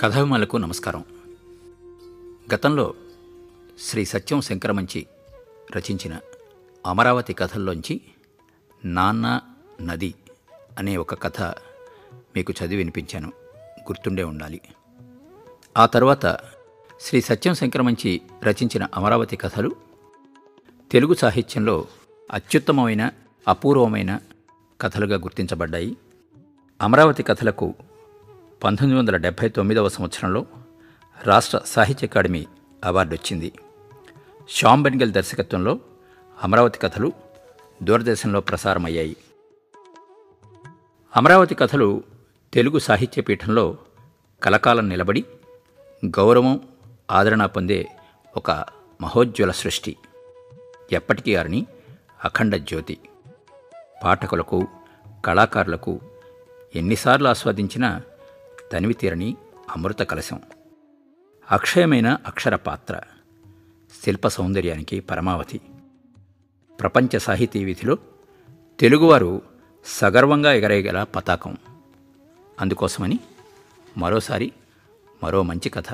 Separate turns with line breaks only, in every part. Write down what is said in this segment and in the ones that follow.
కథాభిమానులకు నమస్కారం గతంలో శ్రీ సత్యం శంకరమంచి రచించిన అమరావతి కథల్లోంచి నాన్న నది అనే ఒక కథ మీకు చదివి వినిపించాను గుర్తుండే ఉండాలి ఆ తర్వాత శ్రీ సత్యం శంకరమంచి రచించిన అమరావతి కథలు తెలుగు సాహిత్యంలో అత్యుత్తమమైన అపూర్వమైన కథలుగా గుర్తించబడ్డాయి అమరావతి కథలకు పంతొమ్మిది వందల డెబ్భై తొమ్మిదవ సంవత్సరంలో రాష్ట్ర సాహిత్య అకాడమీ అవార్డు వచ్చింది శ్యామ్ బెన్గల్ దర్శకత్వంలో అమరావతి కథలు దూరదర్శన్లో ప్రసారమయ్యాయి అమరావతి కథలు తెలుగు సాహిత్య పీఠంలో కలకాలం నిలబడి గౌరవం ఆదరణ పొందే ఒక మహోజ్వల సృష్టి ఎప్పటికీ అరణి అఖండ జ్యోతి పాఠకులకు కళాకారులకు ఎన్నిసార్లు ఆస్వాదించినా తనివి తీరని అమృత కలశం అక్షయమైన అక్షర పాత్ర శిల్ప సౌందర్యానికి పరమావధి ప్రపంచ సాహితీ విధిలో తెలుగువారు సగర్వంగా ఎగరేయగల పతాకం అందుకోసమని మరోసారి మరో మంచి కథ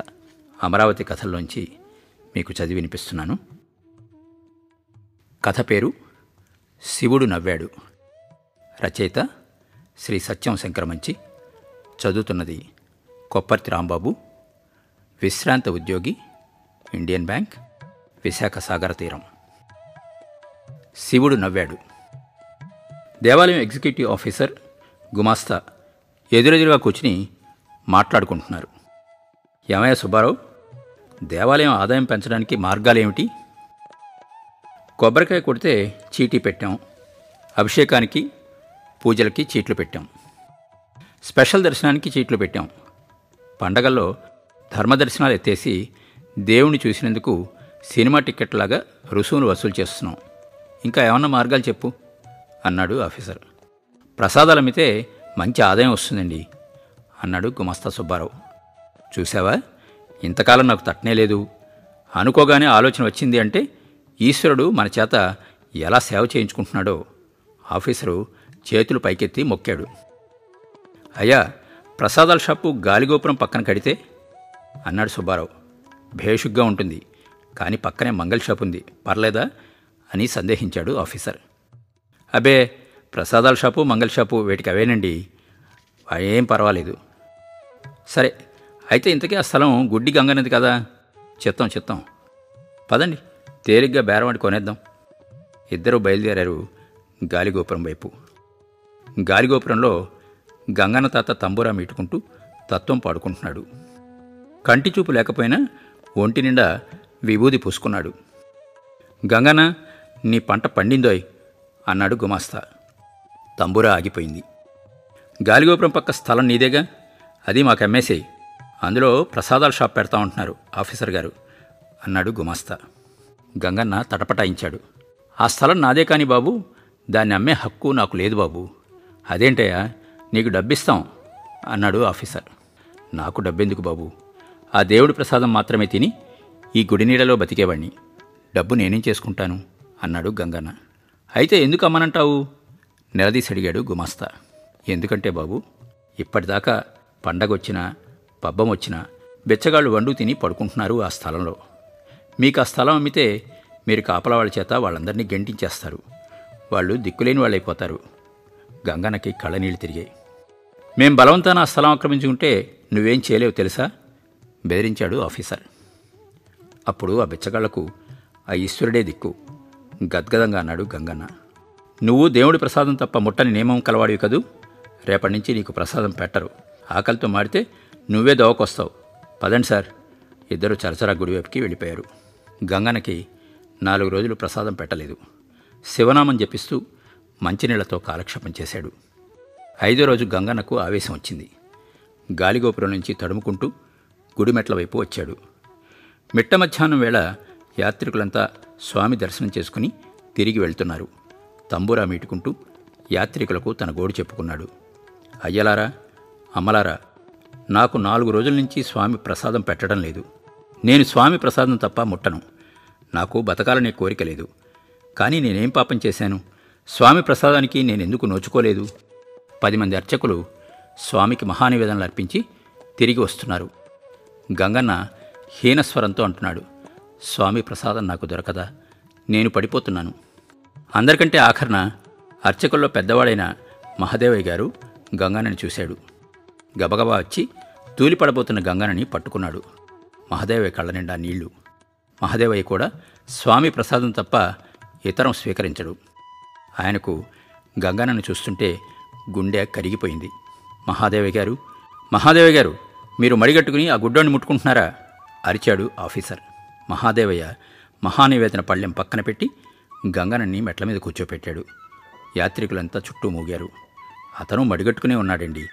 అమరావతి కథల్లోంచి మీకు చదివి వినిపిస్తున్నాను కథ పేరు శివుడు నవ్వాడు రచయిత శ్రీ సత్యం శంకరమంచి చదువుతున్నది కొప్పర్తి రాంబాబు విశ్రాంత ఉద్యోగి ఇండియన్ బ్యాంక్ విశాఖ సాగర తీరం శివుడు నవ్వాడు దేవాలయం ఎగ్జిక్యూటివ్ ఆఫీసర్ గుమాస్తా ఎదురెదురుగా కూర్చుని మాట్లాడుకుంటున్నారు ఏమయ్య సుబ్బారావు దేవాలయం ఆదాయం పెంచడానికి మార్గాలేమిటి కొబ్బరికాయ కొడితే చీటీ పెట్టాం అభిషేకానికి పూజలకి చీట్లు పెట్టాం స్పెషల్ దర్శనానికి చీట్లు పెట్టాం పండగల్లో ధర్మదర్శనాలు ఎత్తేసి దేవుణ్ణి చూసినందుకు సినిమా టిక్కెట్లాగా రుసుములు వసూలు చేస్తున్నాం ఇంకా ఏమన్నా మార్గాలు చెప్పు అన్నాడు ఆఫీసర్ ప్రసాదాలు అమ్మితే మంచి ఆదాయం వస్తుందండి అన్నాడు గుమస్తా సుబ్బారావు చూసావా ఇంతకాలం నాకు తట్నే లేదు అనుకోగానే ఆలోచన వచ్చింది అంటే ఈశ్వరుడు మన చేత ఎలా సేవ చేయించుకుంటున్నాడో ఆఫీసరు చేతులు పైకెత్తి మొక్కాడు అయ్యా ప్రసాదాల షాపు గాలిగోపురం పక్కన కడితే అన్నాడు సుబ్బారావు భేషుగ్గా ఉంటుంది కానీ పక్కనే మంగళ షాప్ ఉంది పర్లేదా అని సందేహించాడు ఆఫీసర్ అబే ప్రసాదాల షాపు మంగళ షాపు వీటికి అవేనండి ఏం పర్వాలేదు సరే అయితే ఇంతకీ ఆ స్థలం గుడ్డి గంగనది కదా చెత్తం చెత్తం పదండి తేలిగ్గా బేరవాడి కొనేద్దాం ఇద్దరు బయలుదేరారు గాలిగోపురం వైపు గాలిగోపురంలో గంగన్న తాత తంబురా మీటుకుంటూ తత్వం పాడుకుంటున్నాడు కంటి చూపు లేకపోయినా ఒంటి నిండా విభూది పూసుకున్నాడు గంగన్న నీ పంట పండిందోయ్ అన్నాడు గుమాస్తా తంబురా ఆగిపోయింది గాలిగోపురం పక్క స్థలం నీదేగా అది మాకు అమ్మేసేయి అందులో ప్రసాదాల షాప్ పెడతా ఉంటున్నారు ఆఫీసర్ గారు అన్నాడు గుమాస్తా గంగన్న తటపటాయించాడు ఆ స్థలం నాదే కాని బాబు దాన్ని అమ్మే హక్కు నాకు లేదు బాబు అదేంటయ్యా నీకు డబ్బిస్తాం అన్నాడు ఆఫీసర్ నాకు డబ్బెందుకు బాబు ఆ దేవుడి ప్రసాదం మాత్రమే తిని ఈ గుడినీడలో బతికేవాణ్ణి డబ్బు నేనేం చేసుకుంటాను అన్నాడు గంగన్న అయితే ఎందుకు అమ్మనంటావు నిలదీసి అడిగాడు గుమాస్తా ఎందుకంటే బాబు ఇప్పటిదాకా పండగొచ్చినా పబ్బం వచ్చినా బెచ్చగాళ్ళు వండు తిని పడుకుంటున్నారు ఆ స్థలంలో మీకు ఆ స్థలం అమ్మితే మీరు కాపల వాళ్ళ చేత వాళ్ళందరినీ గెంటించేస్తారు వాళ్ళు దిక్కులేని వాళ్ళైపోతారు గంగన్నకి కళ్ళనీళ్ళు తిరిగాయి మేం బలవంతాన స్థలం ఆక్రమించుకుంటే నువ్వేం చేయలేవు తెలుసా బెదిరించాడు ఆఫీసర్ అప్పుడు ఆ బిచ్చగాళ్లకు ఆ ఈశ్వరుడే దిక్కు గద్గదంగా అన్నాడు గంగన్న నువ్వు దేవుడి ప్రసాదం తప్ప ముట్టని నియమం కలవాడివి కదూ రేపటి నుంచి నీకు ప్రసాదం పెట్టరు ఆకలితో మారితే నువ్వే దోవకొస్తావు పదండి సార్ ఇద్దరు చరచరా గుడివైపుకి వెళ్ళిపోయారు గంగన్నకి నాలుగు రోజులు ప్రసాదం పెట్టలేదు శివనామం జపిస్తూ మంచినీళ్లతో కాలక్షేపం చేశాడు ఐదో రోజు గంగన్నకు ఆవేశం వచ్చింది గాలిగోపురం నుంచి తడుముకుంటూ గుడిమెట్ల వైపు వచ్చాడు మిట్ట మధ్యాహ్నం వేళ యాత్రికులంతా స్వామి దర్శనం చేసుకుని తిరిగి వెళ్తున్నారు తంబూరా మీటుకుంటూ యాత్రికులకు తన గోడు చెప్పుకున్నాడు అయ్యలారా అమ్మలారా నాకు నాలుగు రోజుల నుంచి స్వామి ప్రసాదం పెట్టడం లేదు నేను స్వామి ప్రసాదం తప్ప ముట్టను నాకు బతకాలనే కోరిక లేదు కానీ నేనేం పాపం చేశాను స్వామి ప్రసాదానికి నేనెందుకు నోచుకోలేదు పది మంది అర్చకులు స్వామికి మహానివేదనలు అర్పించి తిరిగి వస్తున్నారు గంగన్న హీనస్వరంతో అంటున్నాడు స్వామి ప్రసాదం నాకు దొరకదా నేను పడిపోతున్నాను అందరికంటే ఆఖరణ అర్చకుల్లో పెద్దవాడైన మహదేవయ్య గారు గంగన్నని చూశాడు గబగబా వచ్చి తూలిపడబోతున్న గంగన్నని పట్టుకున్నాడు మహదేవయ్య కళ్ళ నిండా నీళ్లు మహదేవయ్య కూడా స్వామి ప్రసాదం తప్ప ఇతరం స్వీకరించడు ఆయనకు గంగన్నను చూస్తుంటే గుండె కరిగిపోయింది మహాదేవి గారు మహాదేవి గారు మీరు మడిగట్టుకుని ఆ గుడ్డోని ముట్టుకుంటున్నారా అరిచాడు ఆఫీసర్ మహాదేవయ్య మహానివేదన పళ్ళెం పక్కన పెట్టి గంగనని మెట్ల మీద కూర్చోపెట్టాడు యాత్రికులంతా చుట్టూ మూగారు అతను మడిగట్టుకునే ఉన్నాడండి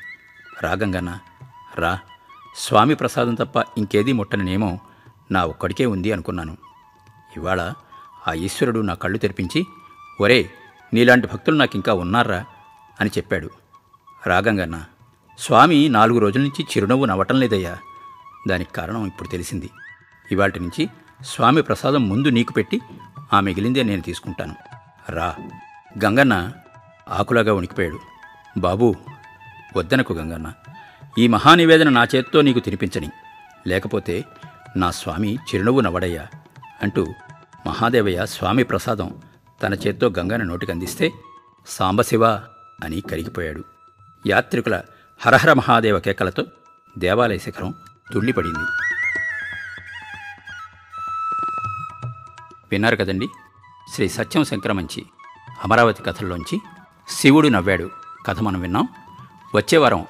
రా గంగన్న రా స్వామి ప్రసాదం తప్ప ఇంకేదీ ముట్టననేమో నా ఒక్కడికే ఉంది అనుకున్నాను ఇవాళ ఆ ఈశ్వరుడు నా కళ్ళు తెరిపించి ఒరే నీలాంటి భక్తులు నాకు ఇంకా ఉన్నారా అని చెప్పాడు రాగంగన్న స్వామి నాలుగు రోజుల నుంచి చిరునవ్వు నవ్వటం లేదయ్యా దానికి కారణం ఇప్పుడు తెలిసింది ఇవాటి నుంచి స్వామి ప్రసాదం ముందు నీకు పెట్టి ఆ మిగిలిందే నేను తీసుకుంటాను రా గంగన్న ఆకులాగా ఉనికిపోయాడు బాబూ వద్దనకు గంగన్న ఈ మహానివేదన నా చేత్తో నీకు తినిపించని లేకపోతే నా స్వామి చిరునవ్వు నవ్వడయ్యా అంటూ మహాదేవయ్య స్వామి ప్రసాదం తన చేత్తో గంగన్న నోటికి అందిస్తే సాంబశివ అని కరిగిపోయాడు యాత్రికుల హరహర మహాదేవ కేకలతో దేవాలయ శిఖరం తుళ్ళిపడింది విన్నారు కదండి శ్రీ సత్యం శంకరమంచి అమరావతి కథల్లోంచి శివుడు నవ్వాడు కథ మనం విన్నాం వచ్చే వారం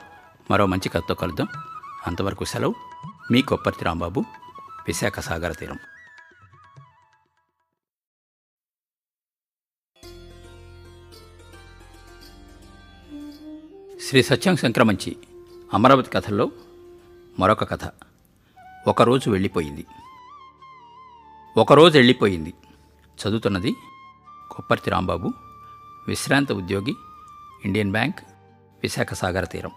మరో మంచి కథతో కలుద్దాం అంతవరకు సెలవు మీ కొప్పర్తి రాంబాబు విశాఖ సాగర తీరం శ్రీ సత్యం శంకరమంచి అమరావతి కథల్లో మరొక కథ ఒకరోజు వెళ్ళిపోయింది ఒకరోజు వెళ్ళిపోయింది చదువుతున్నది కొప్పర్తి రాంబాబు విశ్రాంత ఉద్యోగి ఇండియన్ బ్యాంక్ విశాఖ సాగర తీరం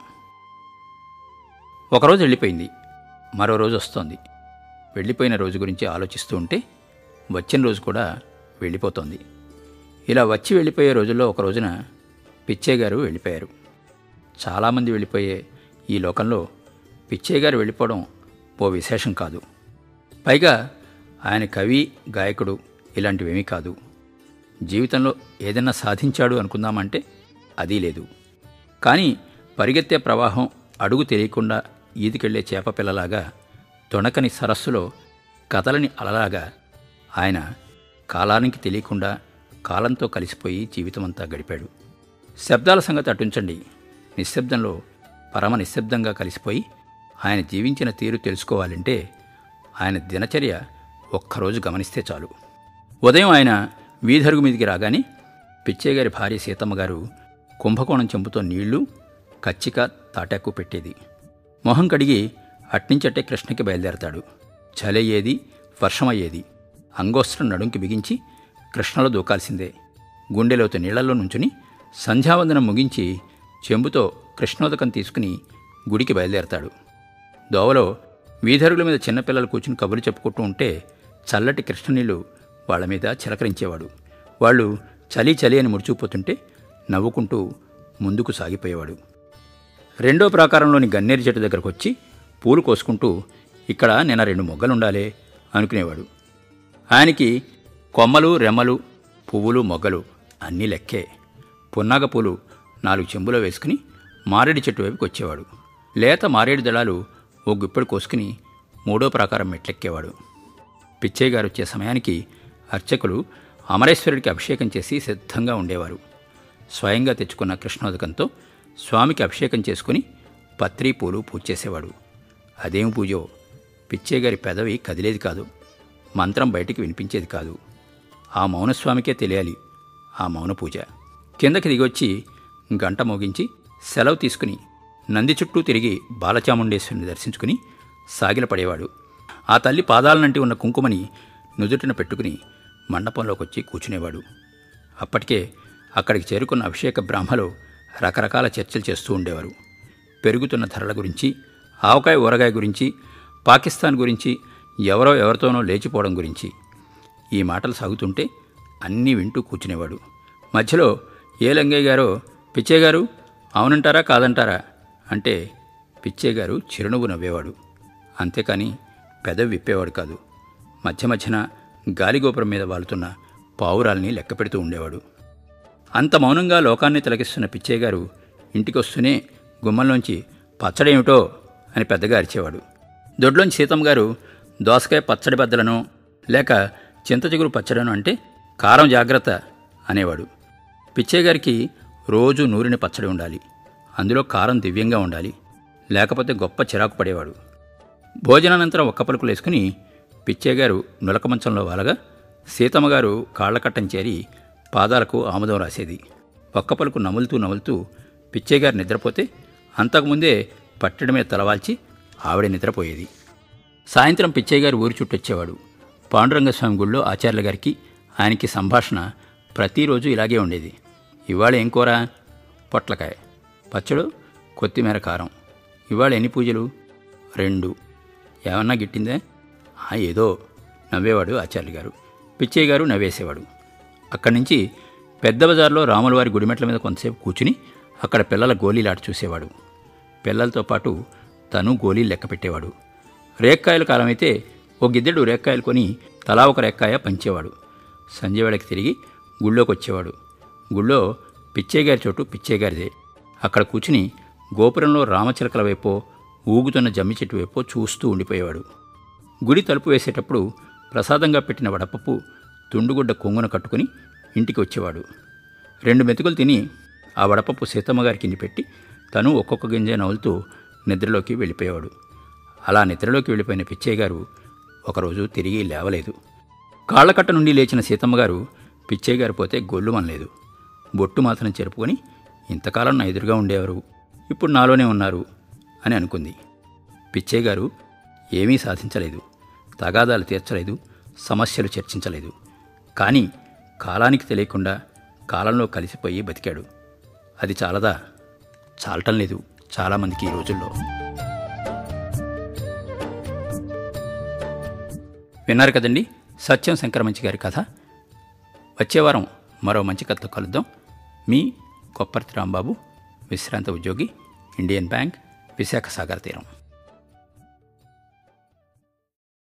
ఒకరోజు వెళ్ళిపోయింది మరో రోజు వస్తోంది వెళ్ళిపోయిన రోజు గురించి ఆలోచిస్తూ ఉంటే వచ్చిన రోజు కూడా వెళ్ళిపోతోంది ఇలా వచ్చి వెళ్ళిపోయే రోజుల్లో ఒక రోజున పిచ్చయ్య గారు వెళ్ళిపోయారు చాలామంది వెళ్ళిపోయే ఈ లోకంలో పిచ్చయ్య గారు వెళ్ళిపోవడం ఓ విశేషం కాదు పైగా ఆయన కవి గాయకుడు ఇలాంటివేమీ కాదు జీవితంలో ఏదైనా సాధించాడు అనుకుందామంటే అదీ లేదు కానీ పరిగెత్తే ప్రవాహం అడుగు తెలియకుండా ఈదికెళ్లే చేపపిల్లలాగా తొణకని సరస్సులో కథలని అలలాగా ఆయన కాలానికి తెలియకుండా కాలంతో కలిసిపోయి జీవితమంతా గడిపాడు శబ్దాల సంగతి అటుంచండి నిశ్శబ్దంలో పరమ నిశ్శబ్దంగా కలిసిపోయి ఆయన జీవించిన తీరు తెలుసుకోవాలంటే ఆయన దినచర్య ఒక్కరోజు గమనిస్తే చాలు ఉదయం ఆయన వీధరుగు మీదికి రాగానే పిచ్చయ్యగారి భార్య సీతమ్మ గారు కుంభకోణం చెంపుతో నీళ్లు కచ్చిక తాటాకు పెట్టేది మొహం కడిగి అట్నించట్టే కృష్ణకి బయలుదేరతాడు చలయ్యేది వర్షమయ్యేది అంగోస్త్రం నడుంకి బిగించి కృష్ణలో దూకాల్సిందే గుండెలోతు నీళ్లలో నుంచుని సంధ్యావందనం ముగించి చెంబుతో కృష్ణోదకం తీసుకుని గుడికి బయలుదేరతాడు దోవలో వీధరుగుల మీద చిన్నపిల్లలు కూర్చుని కబురు చెప్పుకుంటూ ఉంటే చల్లటి కృష్ణనీళ్ళు వాళ్ళ మీద చిలకరించేవాడు వాళ్ళు చలి చలి అని ముడుచుకుపోతుంటే నవ్వుకుంటూ ముందుకు సాగిపోయేవాడు రెండో ప్రాకారంలోని గన్నేరు చెట్టు దగ్గరకు వచ్చి పూలు కోసుకుంటూ ఇక్కడ నిన్న రెండు మొగ్గలుండాలే అనుకునేవాడు ఆయనకి కొమ్మలు రెమ్మలు పువ్వులు మొగ్గలు అన్నీ లెక్కే పున్నాగ పూలు నాలుగు చెంబులో వేసుకుని మారేడు చెట్టు వైపుకి వచ్చేవాడు లేత మారేడు దళాలు ఓ గుప్పెడు కోసుకుని మూడో ప్రాకారం మెట్లెక్కేవాడు పిచ్చయ్య గారు వచ్చే సమయానికి అర్చకులు అమరేశ్వరుడికి అభిషేకం చేసి సిద్ధంగా ఉండేవారు స్వయంగా తెచ్చుకున్న కృష్ణోదకంతో స్వామికి అభిషేకం చేసుకుని పత్రి పూలు పూజ చేసేవాడు అదేం పూజో పిచ్చయ్య గారి పెదవి కదిలేది కాదు మంత్రం బయటికి వినిపించేది కాదు ఆ మౌనస్వామికే తెలియాలి ఆ మౌన పూజ కిందకి దిగొచ్చి గంట మోగించి సెలవు తీసుకుని నంది చుట్టూ తిరిగి బాలచాముండేశ్వరిని దర్శించుకుని సాగిలపడేవాడు ఆ తల్లి పాదాలనంటి ఉన్న కుంకుమని నుదుటిన పెట్టుకుని మండపంలోకొచ్చి కూర్చునేవాడు అప్పటికే అక్కడికి చేరుకున్న అభిషేక బ్రాహ్మలో రకరకాల చర్చలు చేస్తూ ఉండేవారు పెరుగుతున్న ధరల గురించి ఆవకాయ ఊరగాయ గురించి పాకిస్తాన్ గురించి ఎవరో ఎవరితోనో లేచిపోవడం గురించి ఈ మాటలు సాగుతుంటే అన్నీ వింటూ కూర్చునేవాడు మధ్యలో ఏ లంగయ్య గారో పిచ్చే గారు అవునంటారా కాదంటారా అంటే పిచ్చే గారు చిరునవ్వు నవ్వేవాడు అంతేకాని పెదవి విప్పేవాడు కాదు మధ్య మధ్యన గాలిగోపురం మీద వాలుతున్న పావురాల్ని లెక్క పెడుతూ ఉండేవాడు అంత మౌనంగా లోకాన్ని తిలకిస్తున్న పిచ్చయ్య గారు ఇంటికొస్తూనే గుమ్మంలోంచి పచ్చడేమిటో అని పెద్దగా అరిచేవాడు దొడ్లోంచి సీతమ్మ గారు దోసకాయ పచ్చడి బద్దలను లేక చింతచిగురు పచ్చడను అంటే కారం జాగ్రత్త అనేవాడు పిచ్చయ్య గారికి రోజు నూరిన పచ్చడి ఉండాలి అందులో కారం దివ్యంగా ఉండాలి లేకపోతే గొప్ప చిరాకు పడేవాడు భోజనానంతరం ఒక్క పలుకులు వేసుకుని గారు నులక మంచంలో వాలగా సీతమ్మగారు కాళ్లకట్టం చేరి పాదాలకు ఆముదం రాసేది ఒక్క పలుకు నములుతూ నములుతూ గారు నిద్రపోతే అంతకుముందే పట్టడి మీద తలవాల్చి ఆవిడ నిద్రపోయేది సాయంత్రం పిచ్చయ్య గారు ఊరి చుట్టొచ్చేవాడు పాండురంగస్వామి గుళ్ళో ఆచార్యుల గారికి ఆయనకి సంభాషణ ప్రతిరోజు ఇలాగే ఉండేది ఇవాళ ఏం కూర పొట్లకాయ పచ్చడు కొత్తిమీర కారం ఇవాళ ఎన్ని పూజలు రెండు ఏమన్నా గిట్టిందే ఆ ఏదో నవ్వేవాడు ఆచార్య గారు పిచ్చయ్య గారు నవ్వేసేవాడు అక్కడి నుంచి పెద్ద బజార్లో రాములవారి గుడిమెట్ల మీద కొంతసేపు కూర్చుని అక్కడ పిల్లల గోళీలాట చూసేవాడు పిల్లలతో పాటు తను గోళీలు లెక్క పెట్టేవాడు రేక్కాయల కాలమైతే ఒక గిద్దెడు రేక్కాయలు కొని తలా ఒక రేక్కాయ పంచేవాడు సంజయవాడకి తిరిగి గుళ్ళోకి వచ్చేవాడు గుళ్ళో పిచ్చేగారి చోటు పిచ్చేగారిదే అక్కడ కూర్చుని గోపురంలో రామచిలకల వైపో ఊగుతున్న జమ్మి చెట్టు వైపో చూస్తూ ఉండిపోయేవాడు గుడి తలుపు వేసేటప్పుడు ప్రసాదంగా పెట్టిన వడపప్పు తుండుగుడ్డ కొంగున కట్టుకుని ఇంటికి వచ్చేవాడు రెండు మెతుకులు తిని ఆ వడపప్పు సీతమ్మగారి కింద పెట్టి తను ఒక్కొక్క గింజ నవ్వులుతూ నిద్రలోకి వెళ్ళిపోయేవాడు అలా నిద్రలోకి వెళ్ళిపోయిన పిచ్చయ్య గారు ఒకరోజు తిరిగి లేవలేదు కాళ్ళకట్ట నుండి లేచిన సీతమ్మగారు పిచ్చయ్య పోతే పోతే గొల్లుమనలేదు బొట్టు మాత్రం చెరుపుకొని ఇంతకాలం నా ఎదురుగా ఉండేవారు ఇప్పుడు నాలోనే ఉన్నారు అని అనుకుంది పిచ్చయ్య గారు ఏమీ సాధించలేదు తగాదాలు తీర్చలేదు సమస్యలు చర్చించలేదు కానీ కాలానికి తెలియకుండా కాలంలో కలిసిపోయి బతికాడు అది చాలదా చాలటం లేదు చాలామందికి ఈ రోజుల్లో విన్నారు కదండి సత్యం మంచి గారి కథ వచ్చే వారం మరో మంచి కథతో కలుద్దాం మీ కొప్పర్తి రాంబాబు విశ్రాంత ఉద్యోగి ఇండియన్ బ్యాంక్ విశాఖ సాగర్ తీరం